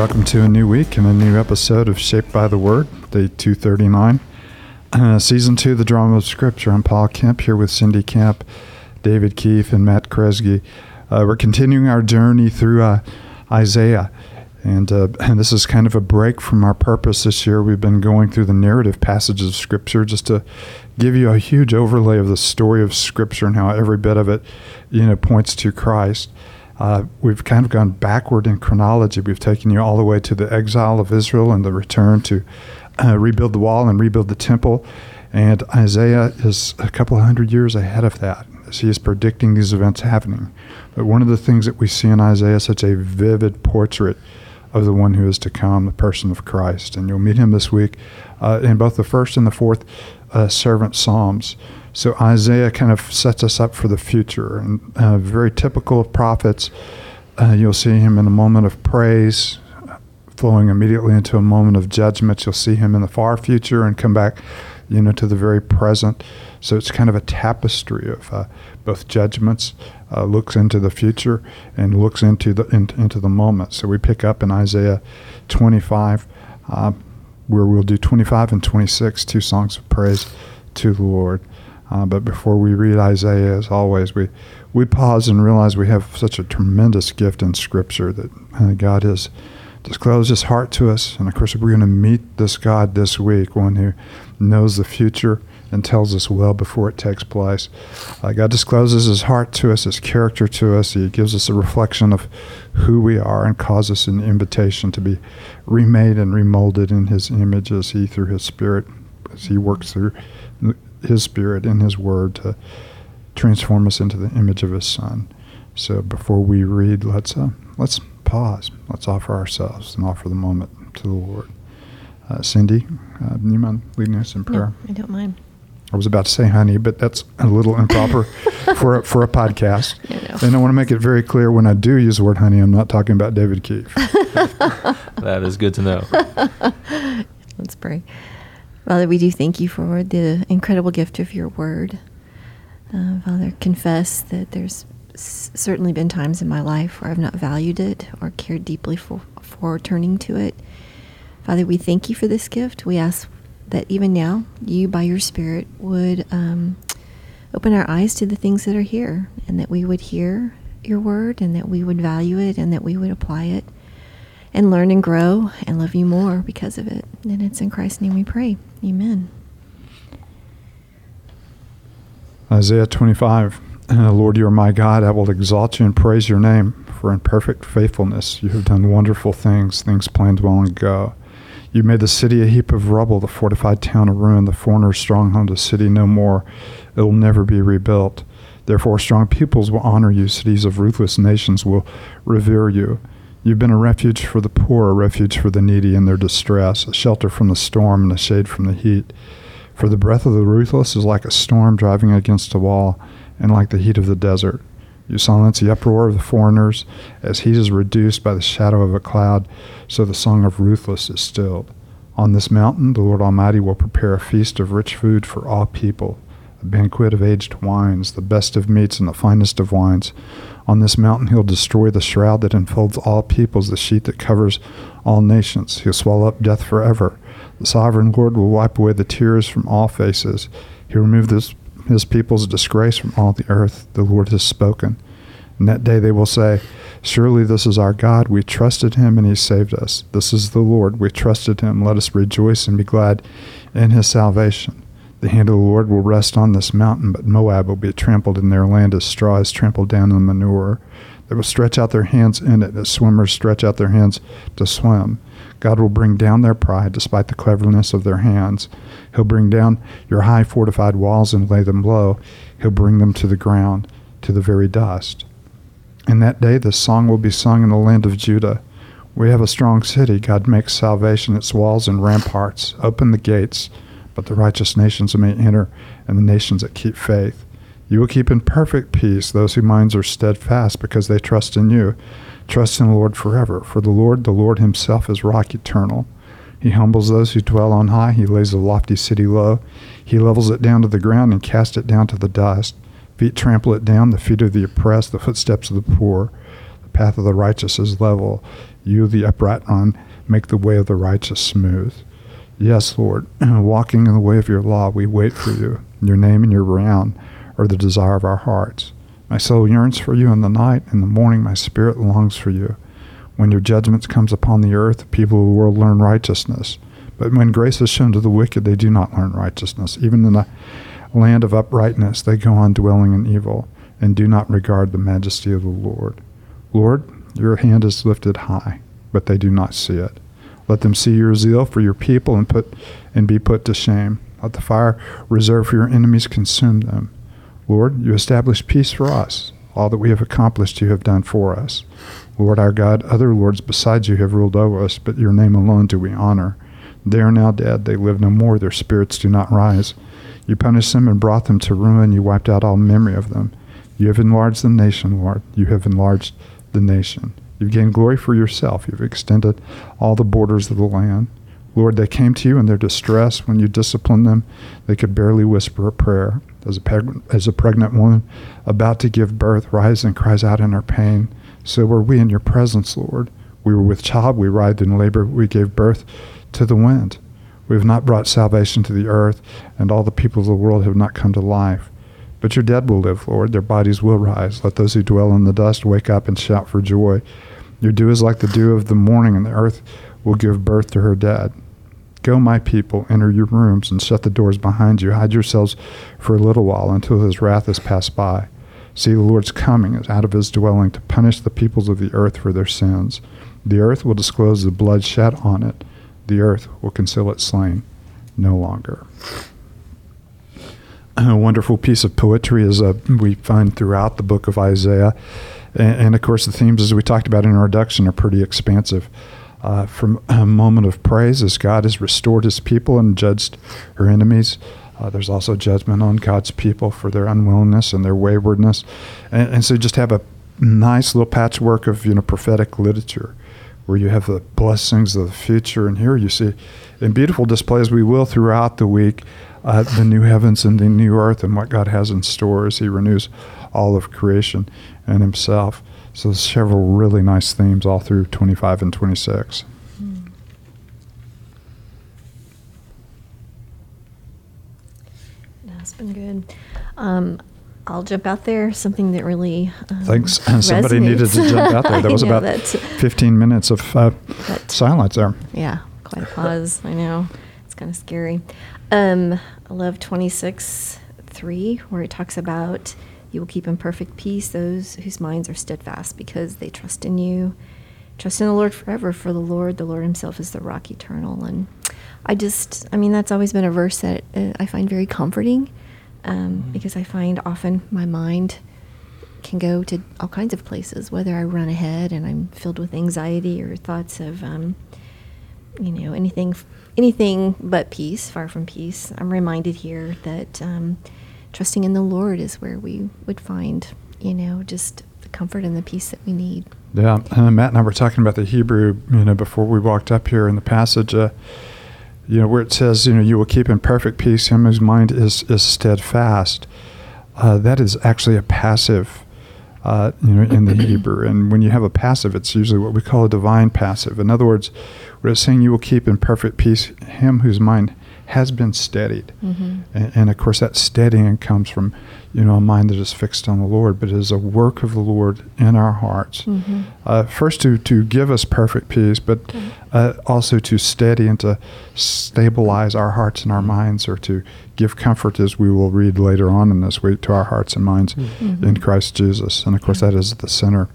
welcome to a new week and a new episode of Shaped by the Word, day 239. Uh, season 2, The Drama of Scripture. I'm Paul Kemp here with Cindy Camp, David Keefe, and Matt Kresge. Uh, we're continuing our journey through uh, Isaiah. And, uh, and this is kind of a break from our purpose this year. We've been going through the narrative passages of Scripture just to give you a huge overlay of the story of Scripture and how every bit of it, you know, points to Christ. Uh, we've kind of gone backward in chronology. We've taken you all the way to the exile of Israel and the return to uh, rebuild the wall and rebuild the temple. And Isaiah is a couple hundred years ahead of that he is predicting these events happening. But one of the things that we see in Isaiah is such a vivid portrait of the one who is to come, the person of Christ. And you'll meet him this week uh, in both the first and the fourth uh, servant Psalms. So Isaiah kind of sets us up for the future, and uh, very typical of prophets. Uh, you'll see him in a moment of praise, flowing immediately into a moment of judgment. You'll see him in the far future and come back, you know, to the very present. So it's kind of a tapestry of uh, both judgments, uh, looks into the future, and looks into the in, into the moment. So we pick up in Isaiah 25, uh, where we'll do 25 and 26, two songs of praise to the Lord. Uh, but before we read Isaiah, as always, we, we pause and realize we have such a tremendous gift in Scripture that uh, God has disclosed His heart to us. And of course, we're going to meet this God this week, one who knows the future and tells us well before it takes place. Uh, God discloses His heart to us, His character to us. He gives us a reflection of who we are and causes us an invitation to be remade and remolded in His image as He, through His Spirit, as He works through his Spirit in His Word to transform us into the image of His Son. So before we read, let's uh, let's pause. Let's offer ourselves and offer the moment to the Lord. Uh, Cindy, uh, you mind leading us in prayer? No, I don't mind. I was about to say honey, but that's a little improper for a, for a podcast. I and I want to make it very clear when I do use the word honey, I'm not talking about David Keefe. that is good to know. Let's pray. Father, we do thank you for the incredible gift of your word. Uh, Father, confess that there's s- certainly been times in my life where I've not valued it or cared deeply for, for turning to it. Father, we thank you for this gift. We ask that even now, you, by your Spirit, would um, open our eyes to the things that are here and that we would hear your word and that we would value it and that we would apply it and learn and grow and love you more because of it. And it's in Christ's name we pray. Amen. Isaiah 25. Lord, you are my God. I will exalt you and praise your name, for in perfect faithfulness you have done wonderful things, things planned long ago. You made the city a heap of rubble, the fortified town a ruin, the foreigner's stronghold a city no more. It will never be rebuilt. Therefore, strong peoples will honor you, cities of ruthless nations will revere you. You've been a refuge for the poor, a refuge for the needy in their distress, a shelter from the storm and a shade from the heat. For the breath of the ruthless is like a storm driving against a wall, and like the heat of the desert. You silence the uproar of the foreigners, as heat is reduced by the shadow of a cloud, so the song of ruthless is stilled. On this mountain, the Lord Almighty will prepare a feast of rich food for all people, a banquet of aged wines, the best of meats and the finest of wines on this mountain he'll destroy the shroud that enfolds all peoples, the sheet that covers all nations. He'll swallow up death forever. The sovereign Lord will wipe away the tears from all faces. He'll remove this, his people's disgrace from all the earth. The Lord has spoken. In that day they will say, Surely this is our God. We trusted him and he saved us. This is the Lord. We trusted him. Let us rejoice and be glad in his salvation. The hand of the Lord will rest on this mountain, but Moab will be trampled in their land as straw is trampled down in manure. They will stretch out their hands in it as swimmers stretch out their hands to swim. God will bring down their pride despite the cleverness of their hands. He'll bring down your high fortified walls and lay them low. He'll bring them to the ground, to the very dust. In that day, the song will be sung in the land of Judah. We have a strong city. God makes salvation its walls and ramparts. Open the gates but the righteous nations may enter, and the nations that keep faith. You will keep in perfect peace those whose minds are steadfast, because they trust in you. Trust in the Lord forever, for the Lord, the Lord himself, is rock eternal. He humbles those who dwell on high. He lays a lofty city low. He levels it down to the ground and casts it down to the dust. Feet trample it down, the feet of the oppressed, the footsteps of the poor. The path of the righteous is level. You, the upright one, make the way of the righteous smooth. Yes, Lord, walking in the way of your law, we wait for you. Your name and your renown are the desire of our hearts. My soul yearns for you in the night. In the morning, my spirit longs for you. When your judgments comes upon the earth, the people of the world learn righteousness. But when grace is shown to the wicked, they do not learn righteousness. Even in the land of uprightness, they go on dwelling in evil and do not regard the majesty of the Lord. Lord, your hand is lifted high, but they do not see it. Let them see your zeal for your people and put and be put to shame. Let the fire reserved for your enemies consume them. Lord, you established peace for us. All that we have accomplished you have done for us. Lord our God, other lords besides you have ruled over us, but your name alone do we honor. They are now dead, they live no more, their spirits do not rise. You punished them and brought them to ruin, you wiped out all memory of them. You have enlarged the nation, Lord. You have enlarged the nation. You've gained glory for yourself. You've extended all the borders of the land. Lord, they came to you in their distress. When you disciplined them, they could barely whisper a prayer. As a, peg- as a pregnant woman about to give birth rises and cries out in her pain, so were we in your presence, Lord. We were with child, we writhed in labor, we gave birth to the wind. We have not brought salvation to the earth, and all the people of the world have not come to life. But your dead will live, Lord. Their bodies will rise. Let those who dwell in the dust wake up and shout for joy. Your dew is like the dew of the morning, and the earth will give birth to her dead. Go, my people, enter your rooms and shut the doors behind you. Hide yourselves for a little while until his wrath is passed by. See, the Lord's coming is out of his dwelling to punish the peoples of the earth for their sins. The earth will disclose the blood shed on it. The earth will conceal its slain no longer. A wonderful piece of poetry is uh, we find throughout the book of Isaiah. And, and, of course, the themes, as we talked about in our introduction, are pretty expansive. Uh, from a moment of praise as God has restored his people and judged her enemies. Uh, there's also judgment on God's people for their unwillingness and their waywardness. And, and so just have a nice little patchwork of you know prophetic literature where you have the blessings of the future. And here you see in beautiful displays we will throughout the week uh, the new heavens and the new earth and what God has in store as He renews all of creation and Himself. So several really nice themes all through 25 and 26. Hmm. That's been good. Um, I'll jump out there. Something that really um, thanks. Somebody resonates. needed to jump out there. That was about that's- 15 minutes of uh, silence there. Yeah, quite a pause. I know. It's kind of scary. Um, I love 26 3, where it talks about you will keep in perfect peace those whose minds are steadfast because they trust in you. Trust in the Lord forever, for the Lord, the Lord Himself is the rock eternal. And I just, I mean, that's always been a verse that uh, I find very comforting um, because I find often my mind can go to all kinds of places, whether I run ahead and I'm filled with anxiety or thoughts of, um, you know, anything, anything but peace, far from peace. I'm reminded here that um, trusting in the Lord is where we would find, you know, just the comfort and the peace that we need. Yeah, and Matt and I were talking about the Hebrew, you know, before we walked up here in the passage, uh, you know, where it says, you know, you will keep in perfect peace him whose mind is is steadfast. Uh, that is actually a passive, uh, you know, in the Hebrew. And when you have a passive, it's usually what we call a divine passive. In other words, it's saying, you will keep in perfect peace him whose mind has been steadied. Mm-hmm. And, and of course, that steadying comes from, you know, a mind that is fixed on the Lord, but it is a work of the Lord in our hearts. Mm-hmm. Uh, first, to, to give us perfect peace, but uh, also to steady and to stabilize our hearts and our minds, or to give comfort, as we will read later on in this week, to our hearts and minds Mhm. in Christ Jesus. And of course, that is at the center,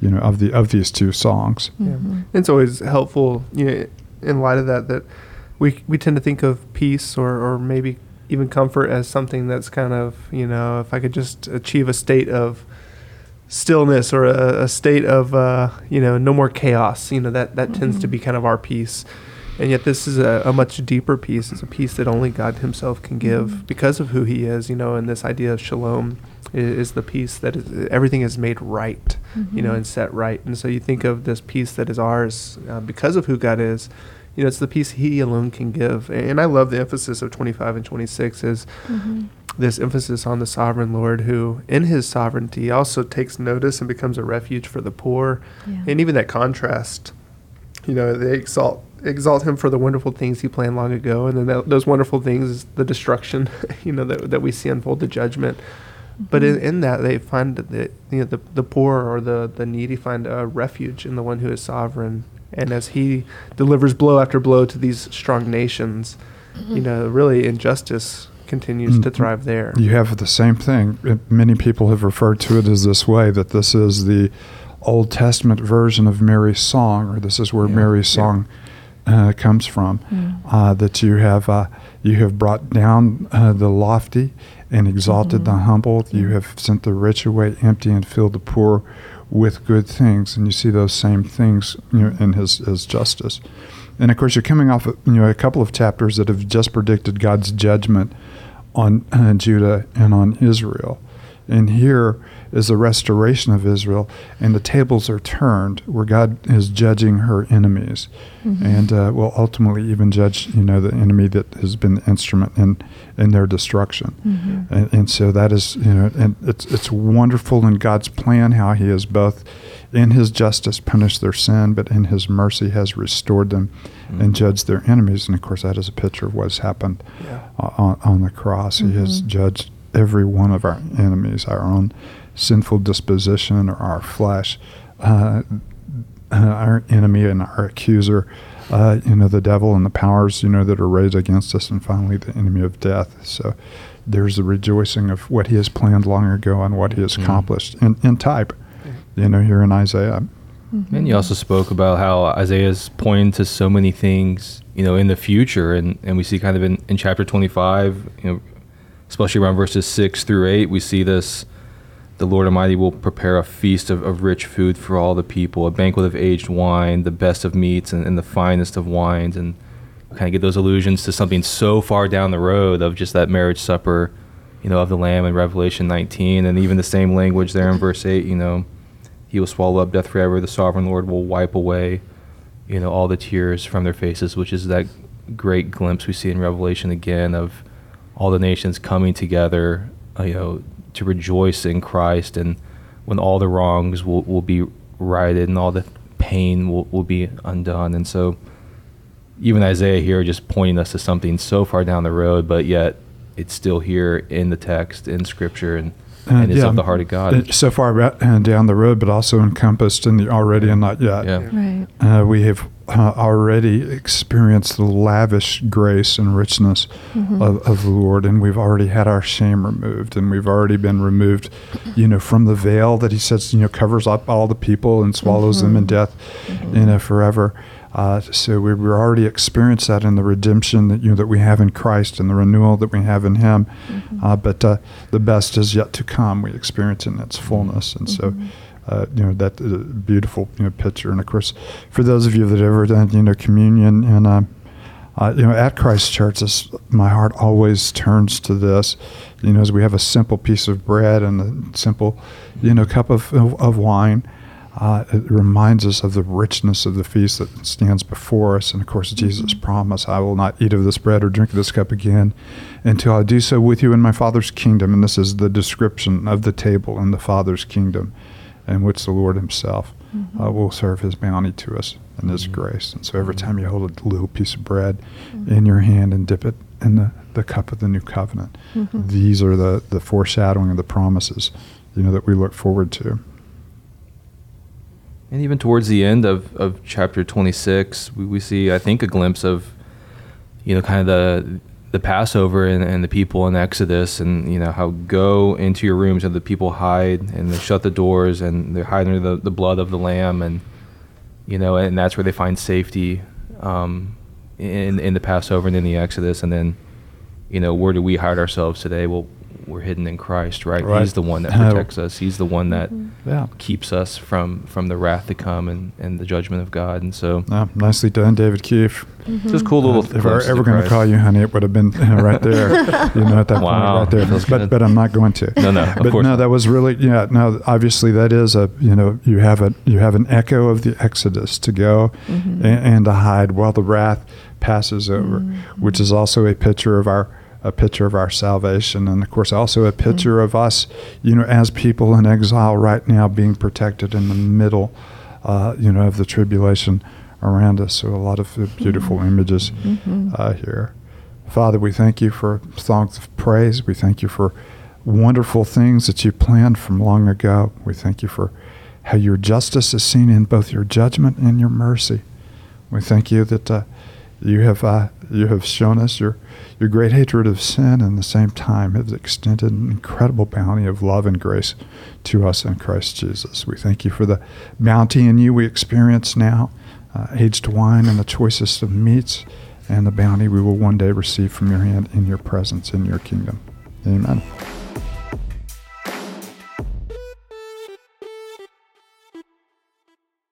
you know, of the of these two songs. Mhm. It's always helpful, you know, in light of that, that we we tend to think of peace or, or maybe even comfort as something that's kind of, you know, if I could just achieve a state of stillness or a, a state of, uh, you know, no more chaos, you know, that, that tends to be kind of our peace. And yet this is a, a much deeper peace. It's a peace that only God himself can give Mhm. because of who he is, you know, and this idea of shalom is, is the peace that is, everything is made right you know, Mhm. and set right. And so you think of this peace that is ours uh, because of who God is. You know, it's the peace He alone can give. And I love the emphasis of 25 and 26 is Mhm. this emphasis on the sovereign Lord, who in His sovereignty also takes notice and becomes a refuge for the poor, Yeah. and even that contrast. You know, they exalt exalt Him for the wonderful things He planned long ago, and then that, those wonderful things is the destruction. You know that that we see unfold the judgment. But in, Mhm. in that, they find that you know the the poor or the the needy find a refuge in the one who is sovereign. And as he delivers blow after blow to these strong nations, you know, really injustice continues to Mm, thrive there. You have the same thing. Many people have referred to it as this way that this is the Old Testament version of Mary's song, or this is where Yeah. Mary's Yeah. song uh, comes from. Mm. Uh, that you have uh, you have brought down uh, the lofty and exalted the Mhm. humble. You have sent the rich away empty and filled the poor with good things. And you see those same things you know, in his, his justice. And of course, you're coming off of, you know a couple of chapters that have just predicted God's judgment on uh, Judah and on Israel. And here is the restoration of Israel, and the tables are turned, where God is judging her enemies, Mhm. and uh, will ultimately even judge, you know, the enemy that has been the instrument in in their destruction. Mhm. And, and so that is, you know, and it's it's wonderful in God's plan how He has both, in His justice, punished their sin, but in His mercy has restored them and Mhm. judged their enemies. And of course, that is a picture of what's happened Yeah. on, on the cross. He has Mhm. judged every one of our enemies, our own sinful disposition or our flesh, uh, uh, our enemy and our accuser, uh, you know, the devil and the powers, you know, that are raised against us, and finally the enemy of death. So there's the rejoicing of what he has planned long ago and what he has Mhm. accomplished in, in type, you know, here in Isaiah. Mhm. And you also spoke about how Isaiah's pointing to so many things, you know, in the future, and, and we see kind of in, in chapter 25, you know, especially around verses 6 through 8, we see this, the Lord Almighty will prepare a feast of, of rich food for all the people, a banquet of aged wine, the best of meats and, and the finest of wines, and kind of get those allusions to something so far down the road of just that marriage supper, you know, of the Lamb in Revelation 19, and even the same language there in verse 8, you know, he will swallow up death forever. The sovereign Lord will wipe away, you know, all the tears from their faces, which is that great glimpse we see in Revelation again of all the nations coming together, uh, you know, to rejoice in Christ, and when all the wrongs will, will be righted and all the pain will, will be undone. And so, even Isaiah here just pointing us to something so far down the road, but yet it's still here in the text, in Scripture, and, and it's yeah, of the heart of God. So far ba- down the road, but also encompassed in the already and not yet. Yeah. Right. Uh, we have uh, already experienced the lavish grace and richness Mhm. of, of the Lord, and we've already had our shame removed, and we've already been removed, you know, from the veil that He says, you know, covers up all the people and swallows them in Mhm. death, Mhm. you know, forever. Uh, so we we already experienced that in the redemption that you know that we have in Christ and the renewal that we have in Him. Mhm. Uh, but uh, the best is yet to come. We experience in its fullness, and so Mhm. uh, you know that uh, beautiful you know picture. And of course, for those of you that have ever done you know communion and uh, uh, you know at Christ Church, this, my heart always turns to this. You know, as we have a simple piece of bread and a simple you know cup of of, of wine. Uh, it reminds us of the richness of the feast that stands before us. And of course, Jesus' Mhm. promise I will not eat of this bread or drink of this cup again until I do so with you in my Father's kingdom. And this is the description of the table in the Father's kingdom, in which the Lord Himself uh, Mhm. will serve His bounty to us and His Mhm. grace. And so every time you hold a little piece of bread Mhm. in your hand and dip it in the, the cup of the new covenant, Mhm. these are the, the foreshadowing of the promises you know, that we look forward to. And even towards the end of, of chapter 26, we, we see, I think, a glimpse of, you know, kind of the the Passover and, and the people in Exodus, and you know how go into your rooms and the people hide and they shut the doors and they hide under the, the blood of the lamb, and you know, and that's where they find safety um, in in the Passover and in the Exodus, and then, you know, where do we hide ourselves today? Well, we're hidden in Christ, right? Right. He's the one that protects us. He's the one that Mhm. Yeah. keeps us from from the wrath to come and, and the judgment of God. And so Yeah, nicely done, David Keefe. just Mhm. cool little. Uh, if I were ever going to call you honey, it would have been uh, right there. you know, at that Wow, point, right there. But but I'm not going to. No, no, of but course no, not. that was really yeah. No, obviously that is a you know you have a you have an echo of the Exodus to go Mhm. and, and to hide while the wrath passes over, Mhm. which is also a picture of our a picture of our salvation, and of course, also a picture of us, you know, as people in exile right now, being protected in the middle, uh, you know, of the tribulation around us. So, a lot of beautiful images Mhm. uh, here. Father, we thank you for songs of praise. We thank you for wonderful things that you planned from long ago. We thank you for how your justice is seen in both your judgment and your mercy. We thank you that uh, you have uh, you have shown us your your great hatred of sin, and at the same time have extended an incredible bounty of love and grace to us in Christ Jesus. We thank you for the bounty in you we experience now, uh, aged wine and the choicest of meats, and the bounty we will one day receive from your hand in your presence in your kingdom. Amen.